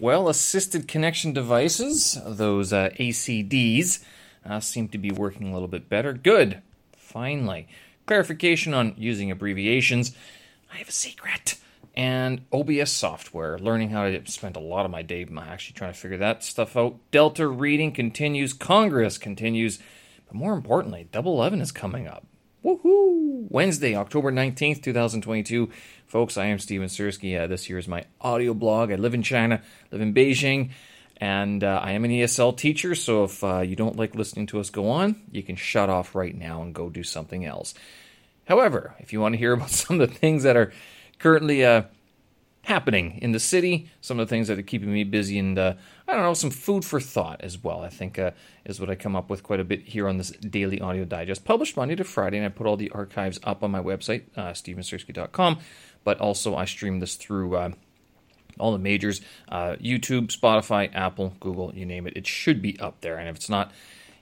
Well, assisted connection devices, those uh, ACDs, uh, seem to be working a little bit better. Good. Finally. Clarification on using abbreviations. I have a secret. And OBS software, learning how to spend a lot of my day actually trying to figure that stuff out. Delta reading continues. Congress continues. But more importantly, Double Eleven is coming up. Woohoo! Wednesday, October 19th, 2022. Folks, I am Steven Sersky. Uh, this here is my audio blog. I live in China, live in Beijing, and uh, I am an ESL teacher. So if uh, you don't like listening to us go on, you can shut off right now and go do something else. However, if you want to hear about some of the things that are currently uh, happening in the city, some of the things that are keeping me busy, and uh, I don't know, some food for thought as well. I think uh, is what I come up with quite a bit here on this daily audio digest, published Monday to Friday, and I put all the archives up on my website, uh, stevensersky.com. But also, I stream this through uh, all the majors uh, YouTube, Spotify, Apple, Google, you name it. It should be up there. And if it's not,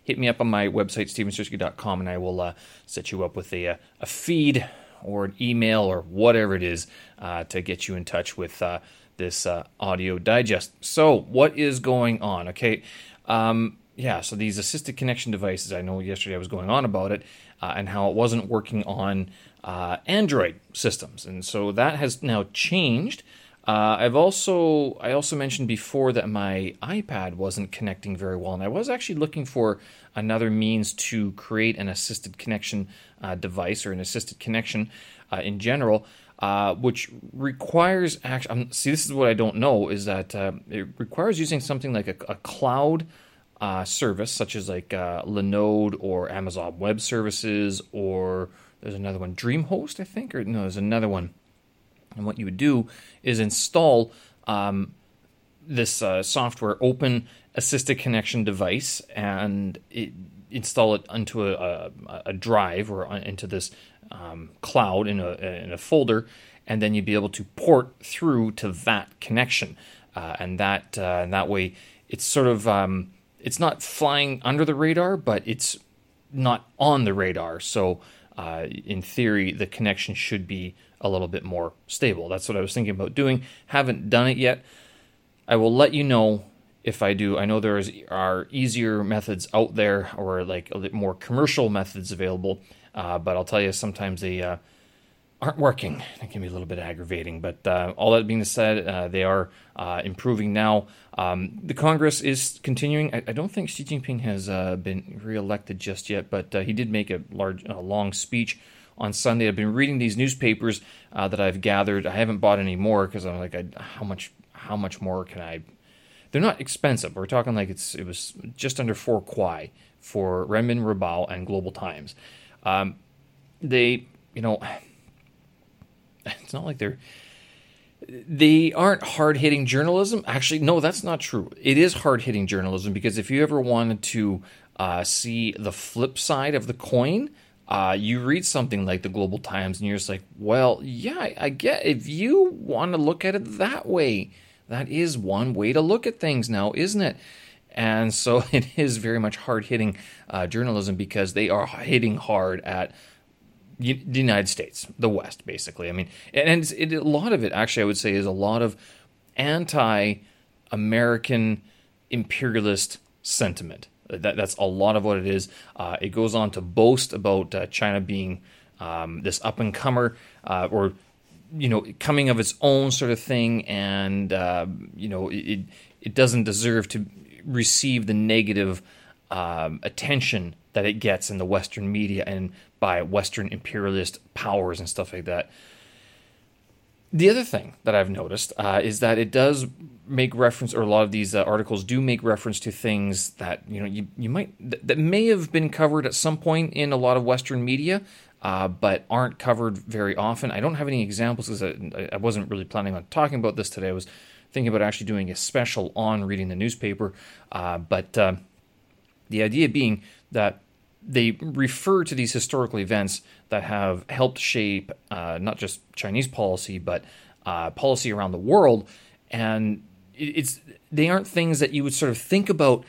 hit me up on my website, stevensersky.com, and I will uh, set you up with a, uh, a feed or an email or whatever it is uh, to get you in touch with uh, this uh, audio digest. So, what is going on? Okay. Um, yeah, so these assisted connection devices, I know yesterday I was going on about it uh, and how it wasn't working on uh, Android systems. And so that has now changed. Uh, I've also I also mentioned before that my iPad wasn't connecting very well, and I was actually looking for another means to create an assisted connection uh, device or an assisted connection uh, in general uh, which requires actually. Um, see, this is what I don't know is that uh, it requires using something like a, a cloud uh, service, such as like Linode or Amazon Web Services, or there's another one, DreamHost, I think, or no, there's another one. And what you would do is install um, this uh, software, open assisted connection device, and it, install it onto a, a, a drive or into this um, cloud in a, in a folder, and then you'd be able to port through to that connection, uh, and that uh, and that way it's sort of um, it's not flying under the radar, but it's not on the radar. So uh, in theory, the connection should be a little bit more stable. That's what I was thinking about doing. Haven't done it yet. I will let you know if I do. I know there is, are easier methods out there, or like a more commercial methods available. Uh, but I'll tell you, sometimes they uh, aren't working. It can be a little bit aggravating. But uh, all that being said, uh, they are uh, improving now. Um, the Congress is continuing. I, I, don't think Xi Jinping has uh, been reelected just yet, but he did make a large, a long speech on Sunday. I've been reading these newspapers that I've gathered. I haven't bought any more because I'm like, I, how much, how much more can I? They're not expensive. We're talking like it's it was just under four kwai for Renmin Ribao and Global Times. Um, they, you know, it's not like they're they aren't hard hitting journalism. Actually, no, that's not true. It is hard hitting journalism because if you ever wanted to uh, see the flip side of the coin, uh, you read something like the Global Times and you're just like, well, yeah, I, get if you want to look at it that way, that is one way to look at things now, isn't it? And so it is very much hard hitting uh, journalism because they are hitting hard at the United States, the West, basically. I mean, and it, a lot of it, actually, I would say, is a lot of anti American imperialist sentiment. That, that's a lot of what it is. Uh, it goes on to boast about uh, China being um, this up and comer uh, or you know coming of its own sort of thing, and uh, you know it it doesn't deserve to receive the negative um, attention that it gets in the Western media and by Western imperialist powers and stuff like that. The other thing that I've noticed uh, is that it does make reference, or a lot of these uh, articles do make reference to things that you know you, you might th- that may have been covered at some point in a lot of Western media, uh, but aren't covered very often. I don't have any examples because I, I wasn't really planning on talking about this today. I was thinking about actually doing a special on reading the newspaper. Uh, but uh, the idea being that they refer to these historical events that have helped shape uh, not just Chinese policy, but uh, policy around the world. And it's they aren't things that you would sort of think about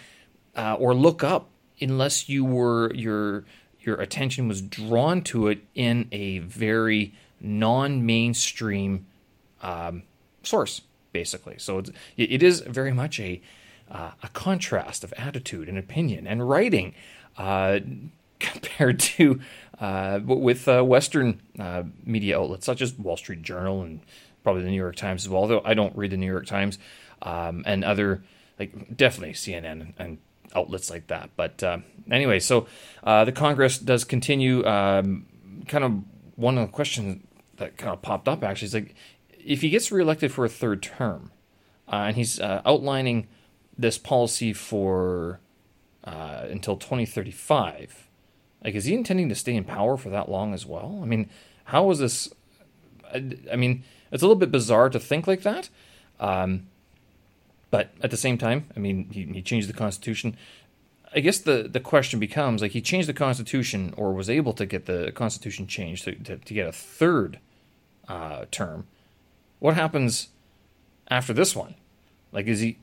uh, or look up unless you were your your attention was drawn to it in a very non-mainstream um, source basically. So it's, it is very much a uh, a contrast of attitude and opinion and writing uh, compared to uh, with uh, Western uh, media outlets such as Wall Street Journal and probably the New York Times as well. Although I don't read the New York Times um, and other like definitely CNN and outlets like that. But uh, anyway, so the Congress does continue. Um, kind of one of the questions that kind of popped up actually is like if he gets reelected for a third term, and he's outlining this policy for uh, until 2035, like is he intending to stay in power for that long as well? I mean, how is this? I, I mean, it's a little bit bizarre to think like that. Um, but at the same time, I mean, he, he changed the constitution. I guess the, the question becomes like he changed the constitution or was able to get the constitution changed to, to, to get a third uh, term what happens after this one? Like, is he,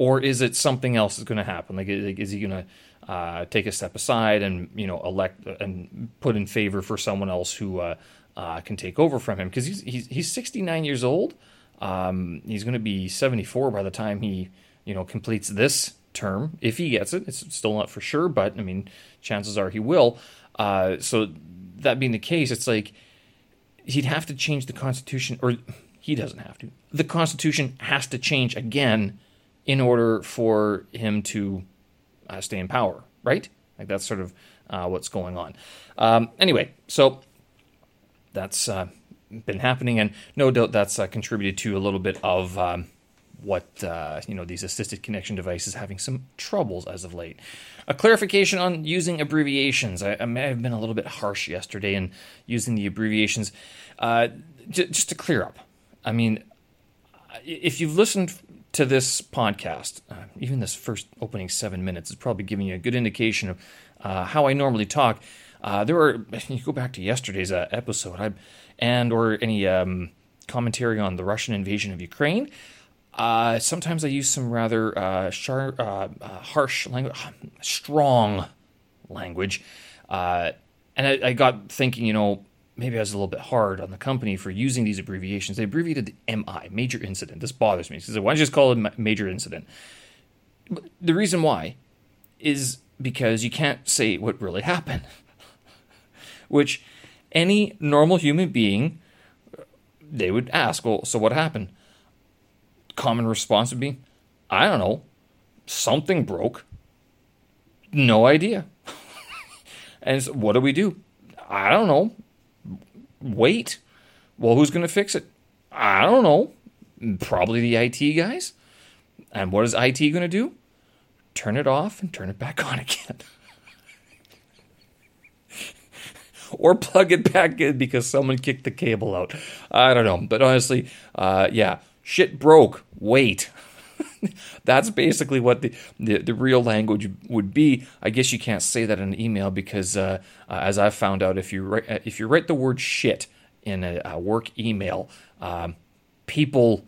or is it something else is going to happen? Like, is he going to uh, take a step aside and you know elect and put in favor for someone else who uh, uh, can take over from him? Because he's, he's he's 69 years old. Um, he's going to be 74 by the time he you know completes this term if he gets it. It's still not for sure, but I mean, chances are he will. Uh, so that being the case, it's like he'd have to change the constitution or he doesn't have to. The Constitution has to change again in order for him to uh, stay in power, right? Like that's sort of uh, what's going on. Um, anyway, so that's uh, been happening, and no doubt that's uh, contributed to a little bit of um, what uh, you know these assisted connection devices having some troubles as of late. A clarification on using abbreviations. I, I may have been a little bit harsh yesterday in using the abbreviations. Uh, j- just to clear up, I mean, if you've listened to this podcast, uh, even this first opening seven minutes is probably giving you a good indication of uh, how I normally talk. Uh, there are you go back to yesterday's uh, episode, I, and or any um, commentary on the Russian invasion of Ukraine. Uh, sometimes I use some rather uh, sharp, harsh language, strong language, and I, I got thinking, you know, maybe I was a little bit hard on the company for using these abbreviations. They abbreviated the MI, major incident. This bothers me. So why don't you just call it major incident? The reason why is because you can't say what really happened, which any normal human being they would ask, well, so what happened? Common response would be, I don't know, something broke. No idea. and so what do we do? I don't know wait. Well, who's going to fix it? I don't know. Probably the IT guys. And what is IT going to do? Turn it off and turn it back on again. or plug it back in because someone kicked the cable out. I don't know. But honestly, uh, yeah, shit broke. Wait. That's basically what the, the, the, real language would be. I guess you can't say that in an email because, uh, uh, as I've found out, if you write, uh, if you write the word shit in a, a work email, um, people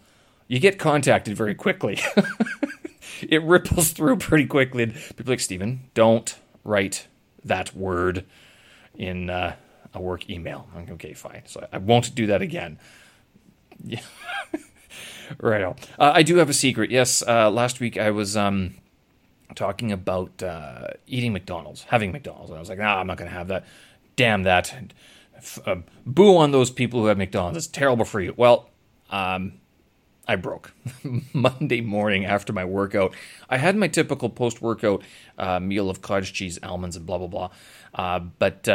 you get contacted very quickly. it ripples through pretty quickly. People like Stephen, don't write that word in uh, a work email. okay, fine. So I won't do that again. Yeah. Right on. Uh, I do have a secret. Yes, uh, last week I was um, talking about uh, eating McDonald's, having McDonald's, and I was like, "Nah, I'm not going to have that. Damn that! Uh, boo on those people who have McDonald's. It's terrible for you." Well, um, I broke Monday morning after my workout. I had my typical post-workout uh, meal of cottage cheese, almonds, and blah blah blah. Uh, but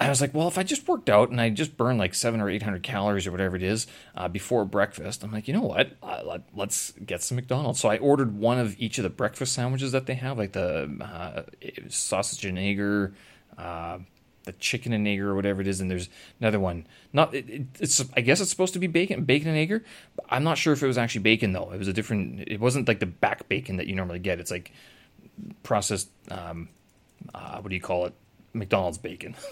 I was like, well, if I just worked out and I just burned like seven or eight hundred calories or whatever it is uh, before breakfast, I'm like, you know what? Uh, let, us get some McDonald's. So I ordered one of each of the breakfast sandwiches that they have, like the uh, sausage and egg, uh, the chicken and egg, or whatever it is. And there's another one. Not it, it's I guess it's supposed to be bacon, bacon and egg. I'm not sure if it was actually bacon though. It was a different. It wasn't like the back bacon that you normally get. It's like processed. Um, uh, what do you call it? McDonald's bacon.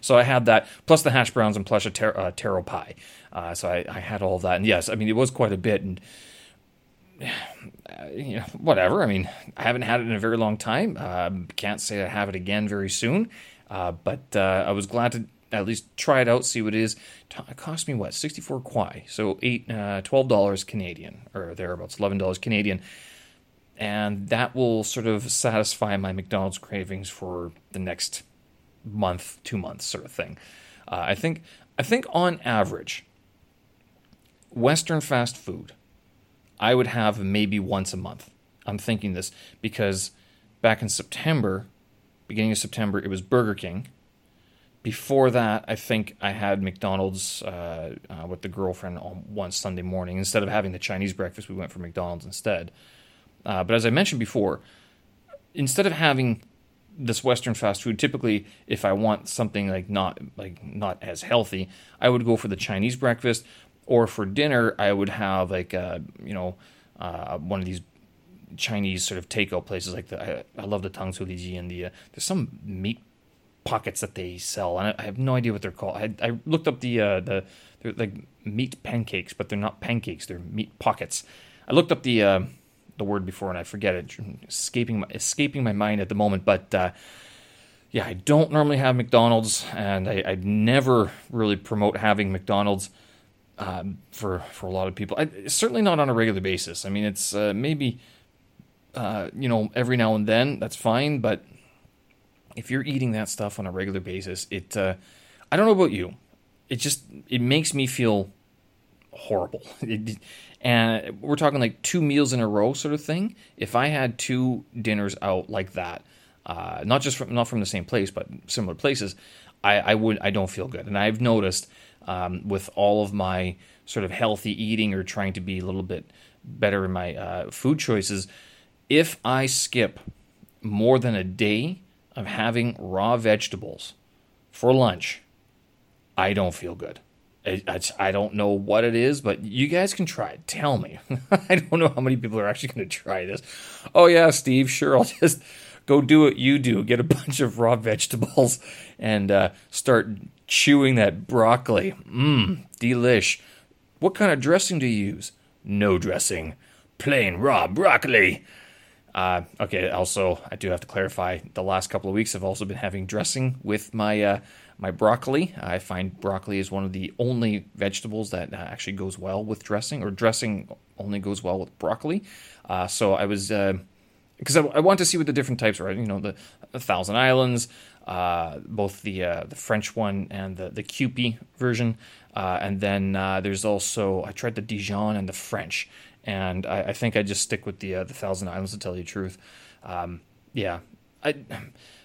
So I had that, plus the hash browns and plus a tar- uh, taro pie. Uh, so I, I, had all of that. And yes, I mean, it was quite a bit. And, you know, whatever. I mean, I haven't had it in a very long time. Uh, can't say I have it again very soon. Uh, but uh, I was glad to at least try it out, see what it is. It cost me what sixty four kwai, so eight uh, twelve dollars Canadian or thereabouts, eleven dollars Canadian, and that will sort of satisfy my McDonald's cravings for the next month, two months, sort of thing. Uh, I think I think on average, Western fast food, I would have maybe once a month. I'm thinking this because back in September, beginning of September, it was Burger King. Before that, I think I had McDonald's uh, uh, with the girlfriend on one Sunday morning. Instead of having the Chinese breakfast, we went for McDonald's instead. Uh, but as I mentioned before, instead of having this Western fast food, typically, if I want something like not like not as healthy, I would go for the Chinese breakfast, or for dinner, I would have like uh, you know uh, one of these Chinese sort of takeout places like the I, I love the Tang Su Li Ji and the uh, there's some meat pockets that they sell and I, I have no idea what they're called. I, I looked up the uh, the they're like meat pancakes, but they're not pancakes. They're meat pockets. I looked up the uh, the word before and I forget it. Escaping my, escaping my mind at the moment, but. Uh, yeah, I don't normally have McDonald's, and I, I never really promote having McDonald's um, for for a lot of people. I, certainly not on a regular basis. I mean, it's uh, maybe uh, you know, every now and then, that's fine. But if you're eating that stuff on a regular basis, it, uh, I don't know about you, it just, it makes me feel horrible. And we're talking like two meals in a row sort of thing. If I had two dinners out like that, uh, not just from, not from the same place, but similar places, I, I would, I don't feel good. And I've noticed, um, with all of my sort of healthy eating or trying to be a little bit better in my uh, food choices, if I skip more than a day of having raw vegetables for lunch, I don't feel good. I, I, I, don't know what it is, but you guys can try it. Tell me. I don't know how many people are actually going to try this. Oh, yeah, Steve, sure, I'll just go do what you do. Get a bunch of raw vegetables and uh, start chewing that broccoli. Mmm, delish. What kind of dressing do you use? No dressing. Plain raw broccoli. Uh, okay. Also, I do have to clarify. The last couple of weeks, I've also been having dressing with my uh, my broccoli. I find broccoli is one of the only vegetables that uh, actually goes well with dressing, or dressing only goes well with broccoli. Uh, so I was because uh, I, I, want to see what the different types are. You know, the, the Thousand Islands, uh, both the the French one and the the Kewpie version, and then there's also I tried the Dijon and the French and I, I think I just stick with the uh, the Thousand Islands to tell you the truth. Um, yeah, I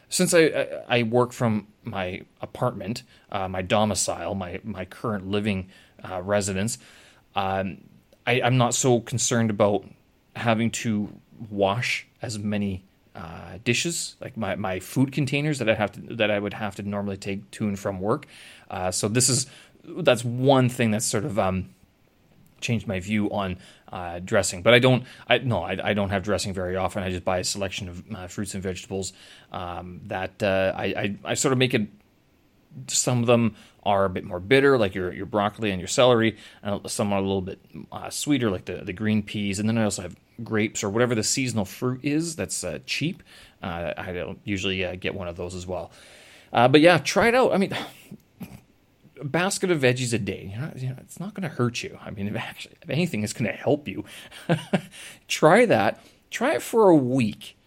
since I, I, work from my apartment, uh, my domicile, my my current living uh, residence, um, I, I'm not so concerned about having to wash as many uh, dishes, like my, my food containers that I have to that I would have to normally take to and from work. Uh, so this is that's one thing that's sort of um, changed my view on uh, dressing. But I don't. I no. I, I, don't have dressing very often. I just buy a selection of uh, fruits and vegetables um, that uh, I, I, I sort of make it. Some of them are a bit more bitter, like your your broccoli and your celery. And some are a little bit uh, sweeter, like the the green peas. And then I also have grapes or whatever the seasonal fruit is that's uh, cheap. Uh, I don't usually get one of those as well. but yeah, try it out. I mean, a basket of veggies a day. You know, you know it's not going to hurt you. I mean, if, actually, if anything, it's going to help you. try that. Try it for a week,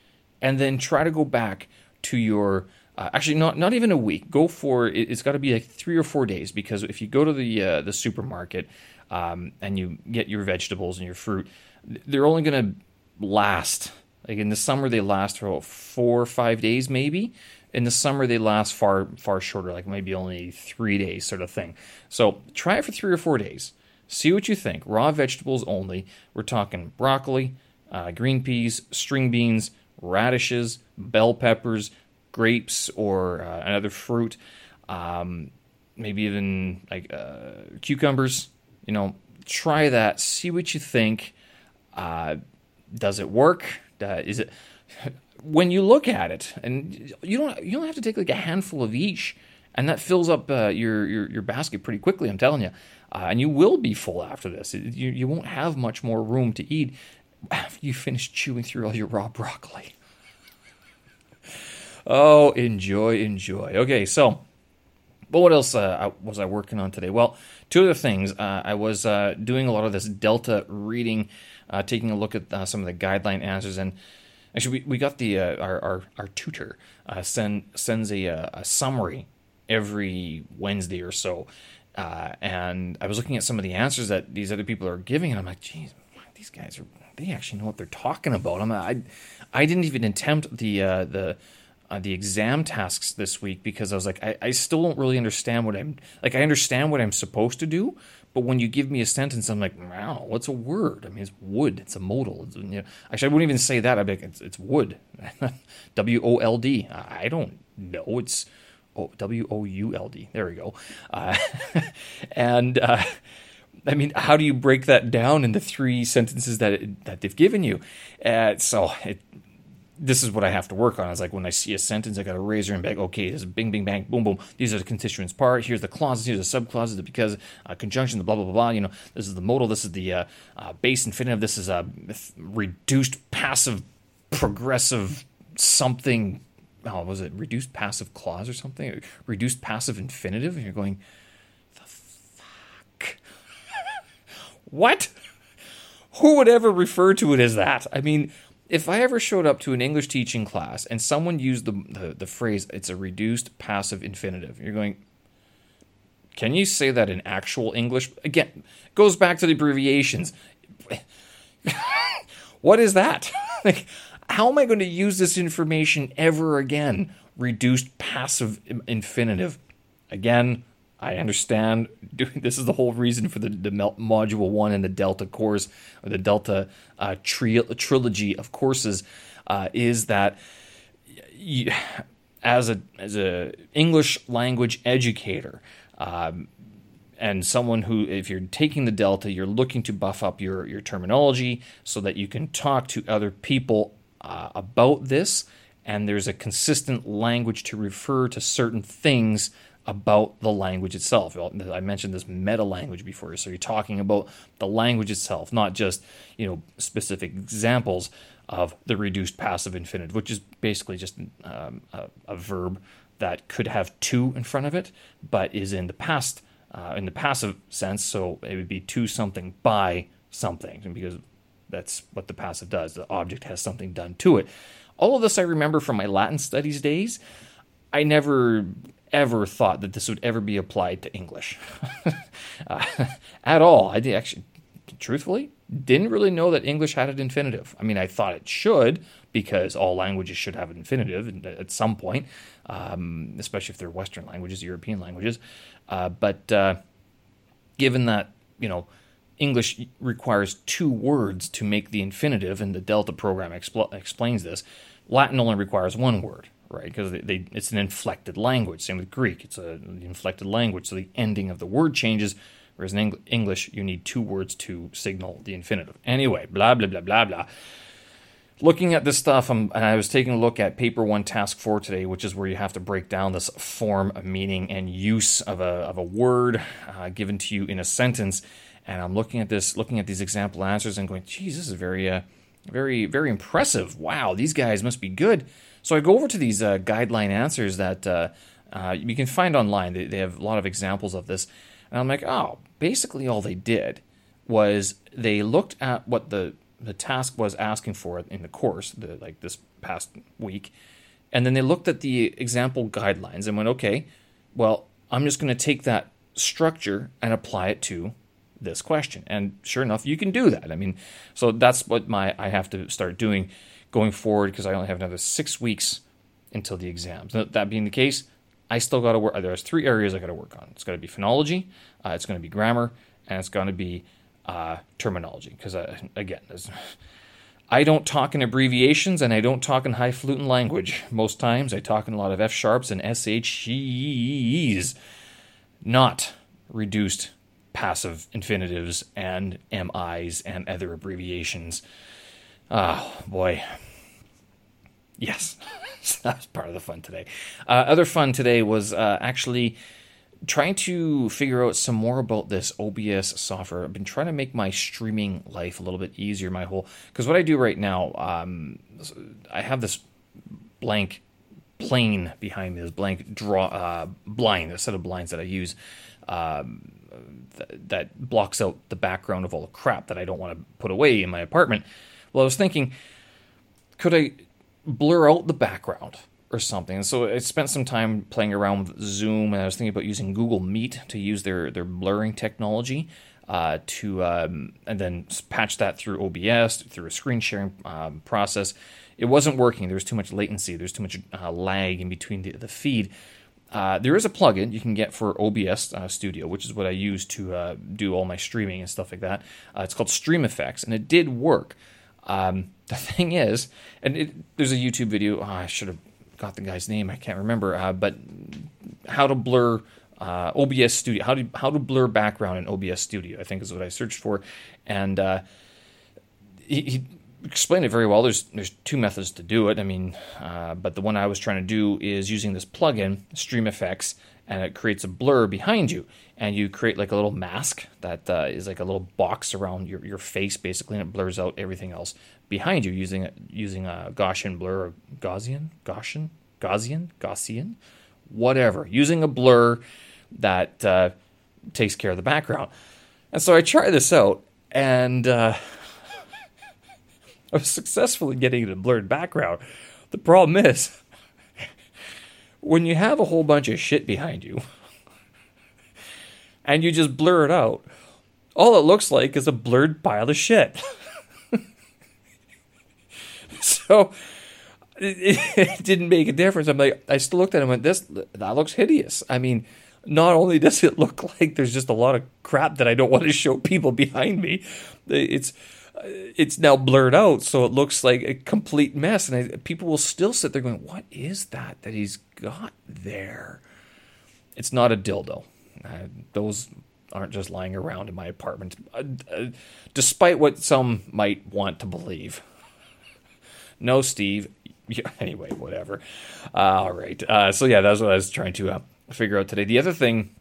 and then try to go back to your. Uh, actually, not not even a week. Go for it, has got to be like three or four days because if you go to the uh, the supermarket um, and you get your vegetables and your fruit, they're only going to last. Like in the summer, they last for four or five days, maybe in the summer they last far far shorter like maybe only three days sort of thing. So try it for three or four days. See what you think. Raw vegetables only. We're talking broccoli uh, green peas string beans radishes bell peppers grapes or uh, another fruit um, maybe even like uh, cucumbers. You know try that. See what you think. Uh, does it work? Is it when you look at it, and you don't you don't have to take like a handful of each, and that fills up uh, your, your your basket pretty quickly. I'm telling you, uh, and you will be full after this. You you won't have much more room to eat after you finish chewing through all your raw broccoli. oh, enjoy, enjoy. Okay, so But what else uh, was I working on today? Well, two other things. Uh, I was uh, doing a lot of this Delta reading, uh, taking a look at uh, some of the guideline answers, and actually, we, we got the uh, our, our, our tutor send sends a, a summary every Wednesday or so, and I was looking at some of the answers that these other people are giving, and I'm like, geez, these guys are they actually know what they're talking about. I'm I I didn't even attempt the the uh, the exam tasks this week because I was like, I, I still don't really understand what I'm like. I understand what I'm supposed to do, but when you give me a sentence, I'm like, wow, what's a word? I mean, it's wood. It's a modal. It's, you know, actually, I wouldn't even say that. I'd be like, it's, it's wood. W O L D. I don't know. It's W O U L D. There we go. Uh, and uh, I mean, how do you break that down in the three sentences that it, that they've given you? Uh, so it this is what I have to work on. It's like when I see a sentence, I got a razor and back. Okay, this is bing, bing, bang, boom, boom. These are the constituents part. Here's the clauses. Here's the subclauses. The because, uh, conjunction, the blah, blah, blah, blah. You know, this is the modal. This is the uh, uh, base infinitive. This is a reduced passive progressive something. Oh, was it reduced passive clause or something? Reduced passive infinitive. And you're going, the fuck? what? Who would ever refer to it as that? I mean, if I ever showed up to an English teaching class and someone used the, the, the phrase, it's a reduced passive infinitive, you're going, can you say that in actual English? Again, goes back to the abbreviations. what is that? like, how am I going to use this information ever again? Reduced passive infinitive. Again, I understand. This is the whole reason for the, the module one and the Delta course or the Delta uh, tri- trilogy of courses uh, is that you, as a as a English language educator. Um, and someone who, if you're taking the Delta, you're looking to buff up your, your terminology so that you can talk to other people uh, about this, and there's a consistent language to refer to certain things about the language itself. I mentioned this meta language before, so you're talking about the language itself, not just you know specific examples of the reduced passive infinitive, which is basically just um, a, a, verb that could have to in front of it, but is in the past uh, in the passive sense. So it would be to something by something, because that's what the passive does. The object has something done to it. All of this I remember from my Latin studies days. I never ever thought that this would ever be applied to English uh, at all. I did actually, truthfully, didn't really know that English had an infinitive. I mean, I thought it should because all languages should have an infinitive at some point, um, especially if they're Western languages, European languages. Uh, but uh, given that you know English requires two words to make the infinitive, and the Delta program expl- explains this, Latin only requires one word right? Because they, they, it's an inflected language. Same with Greek, it's an inflected language, so the ending of the word changes. Whereas in Eng- English, you need two words to signal the infinitive. Anyway, blah blah blah blah blah. Looking at this stuff, I'm, and I was taking a look at paper one, task four today, which is where you have to break down this form, meaning, and use of a of a word uh, given to you in a sentence. And I'm looking at this, looking at these example answers, and going, "Geez, this is very, uh, very, very impressive. Wow, these guys must be good." So I go over to these uh, guideline answers that uh, uh, you can find online. They, they, have a lot of examples of this. And I'm like, oh, basically all they did was they looked at what the, the task was asking for in the course, the, like this past week, and then they looked at the example guidelines and went, okay, well, I'm just going to take that structure and apply it to this question. And sure enough, you can do that. I mean, so that's what my I have to start doing going forward because I only have another six weeks until the exams. That being the case, I still got to work. There's three areas I got to work on. It's got to be phonology, uh, it's going to be grammar, and it's going to be uh, terminology. Because uh, again, I don't talk in abbreviations and I don't talk in highfalutin language. Most times, I talk in a lot of F sharps and SHEs, not reduced passive infinitives and MIs and other abbreviations. Oh, boy. Yes, that's part of the fun today. Uh, other fun today was uh, actually trying to figure out some more about this OBS software. I've been trying to make my streaming life a little bit easier. My whole because what I do right now, um, I have this blank plane behind me, this blank draw uh, blind, a set of blinds that I use um, th- that blocks out the background of all the crap that I don't want to put away in my apartment. Well, I was thinking, could I blur out the background or something? And so I spent some time playing around with Zoom, and I was thinking about using Google Meet to use their their blurring technology. Uh, to um, and then patch that through OBS through a screen sharing um, process. It wasn't working. There was too much latency. There's too much uh, lag in between the, the feed. Uh, there is a plugin you can get for OBS uh, Studio, which is what I use to uh, do all my streaming and stuff like that. Uh, it's called Stream Effects, and it did work. Um, the thing is, and it, there's a YouTube video. Oh, I should have got the guy's name. I can't remember. Uh, but how to blur uh, OBS Studio, how to how to blur background in OBS Studio, I think is what I searched for, and uh, he, he, explained it very well. There's there's two methods to do it. I mean, uh, but the one I was trying to do is using this plugin, StreamEffects, and it creates a blur behind you, and you create like a little mask that uh, is like a little box around your, your face basically, and it blurs out everything else behind you using using a Gaussian blur or Gaussian, Gaussian, Gaussian, Gaussian, whatever, using a blur that uh, takes care of the background. And so I tried this out, and uh, I was successfully getting a blurred background. The problem is, when you have a whole bunch of shit behind you, and you just blur it out, all it looks like is a blurred pile of shit. so it, it, didn't make a difference. I'm like, I still looked at it and went, "This that looks hideous." I mean, not only does it look like there's just a lot of crap that I don't want to show people behind me, it's it's now blurred out, so it looks like a complete mess. And I, people will still sit there going, "What is that that he's got there?" It's not a dildo. Uh, those aren't just lying around in my apartment, uh, uh, despite what some might want to believe. no, Steve. Yeah, anyway, whatever. all right. Uh, so yeah, that's what I was trying to uh, figure out today. The other thing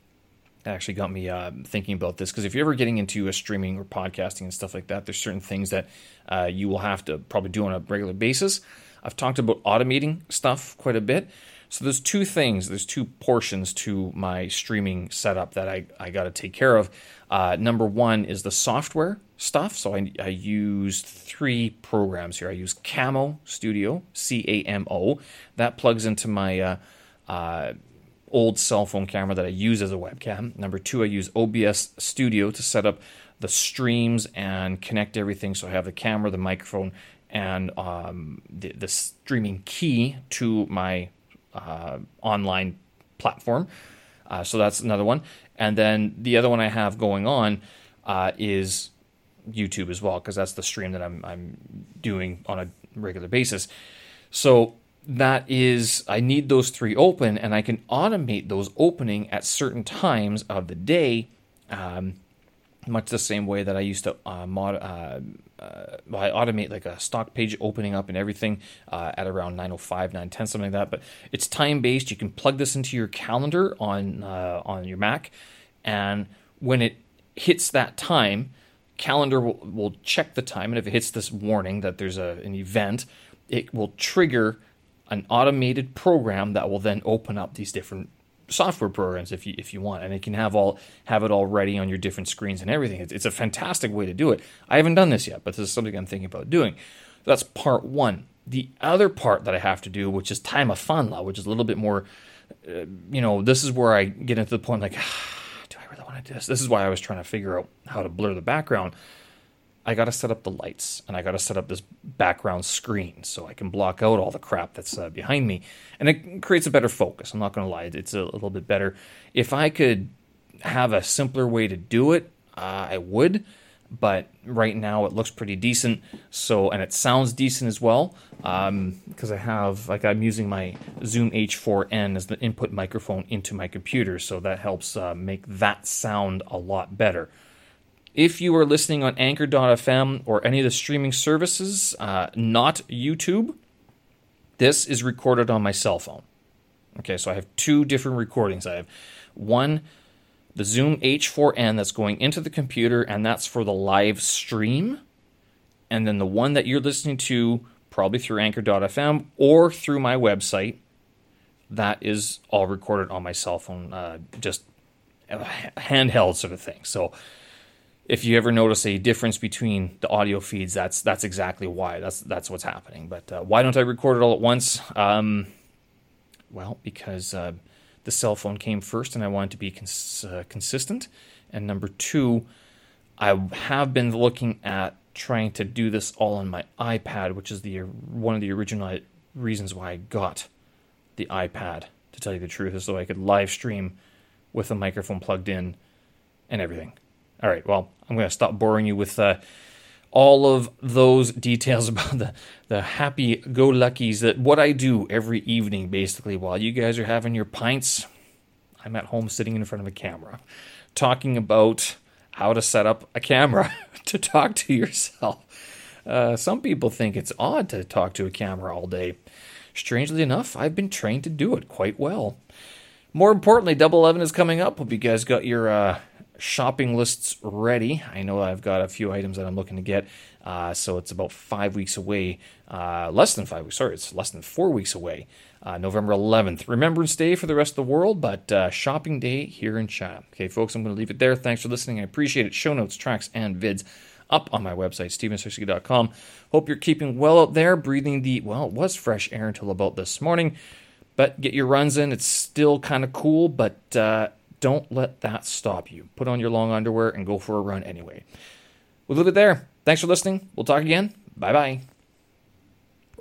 actually got me uh, thinking about this because if you're ever getting into a streaming or podcasting and stuff like that, there's certain things that uh, you will have to probably do on a regular basis. I've talked about automating stuff quite a bit. So there's two things, there's two portions to my streaming setup that I, I got to take care of. Uh, number one is the software stuff. So I, I use three programs here. I use Camo Studio, C A M O. That plugs into my uh, uh, old cell phone camera that I use as a webcam. Number two, I use OBS Studio to set up the streams and connect everything. So I have the camera, the microphone, and um, the, the, streaming key to my uh, online platform. Uh, so that's another one. And then the other one I have going on uh, is YouTube as well, because that's the stream that I'm, I'm doing on a regular basis. So that is I need those three open and I can automate those opening at certain times of the day, um, much the same way that I used to uh, mod, uh, uh, I automate like a stock page opening up and everything uh, at around 905, 910, something like that. But it's time based. You can plug this into your calendar on uh, on your Mac, and when it hits that time, calendar will, will check the time, and if it hits this warning that there's a, an event, it will trigger an automated program that will then open up these different software programs if you if you want and it can have all have it all ready on your different screens and everything. It's, it's a fantastic way to do it. I haven't done this yet but this is something i'm thinking about doing. So that's part one. The other part that i have to do which is time of fun which is a little bit more uh, you know this is where i get into the point like ah, do i really want to do this? This is why i was trying to figure out how to blur the background I got to set up the lights and I got to set up this background screen so I can block out all the crap that's uh, behind me. And it creates a better focus. I'm not going to lie, it's a little bit better. If I could have a simpler way to do it, uh, I would. But right now it looks pretty decent. So, and it sounds decent as well. Um, because I have, like, I'm using my Zoom H4n as the input microphone into my computer. So that helps uh, make that sound a lot better. If you are listening on Anchor.fm or any of the streaming services, uh, not YouTube, this is recorded on my cell phone. Okay, so I have two different recordings. I have one, the Zoom H4n that's going into the computer, and that's for the live stream. And then the one that you're listening to, probably through Anchor.fm or through my website, that is all recorded on my cell phone, uh, just handheld sort of thing. So if you ever notice a difference between the audio feeds, that's that's exactly why. That's that's what's happening. But uh, why don't I record it all at once? Um, well, because uh, the cell phone came first, and I wanted to be cons- uh, consistent. And number two, I have been looking at trying to do this all on my iPad, which is the one of the original reasons why I got the iPad. To tell you the truth, is so I could live stream with a microphone plugged in and everything. All right, well, I'm going to stop boring you with uh, all of those details about the, the happy go luckies that what I do every evening, basically, while you guys are having your pints. I'm at home sitting in front of a camera talking about how to set up a camera to talk to yourself. Uh, some people think it's odd to talk to a camera all day. Strangely enough, I've been trained to do it quite well. More importantly, Double Eleven is coming up. Hope you guys got your uh, shopping lists ready. I know I've got a few items that I'm looking to get, uh, so it's about five weeks away. Uh, less than five weeks. Sorry, it's less than four weeks away. Uh, November 11th. Remembrance Day for the rest of the world, but uh, shopping day here in China. Okay, folks, I'm going to leave it there. Thanks for listening. I appreciate it. Show notes, tracks, and vids up on my website, stephensirsky.com. Hope you're keeping well out there, breathing the, well, it was fresh air until about this morning, but get your runs in. It's still kind of cool, but uh, don't let that stop you. Put on your long underwear and go for a run anyway. We'll leave it there. Thanks for listening. We'll talk again. Bye bye.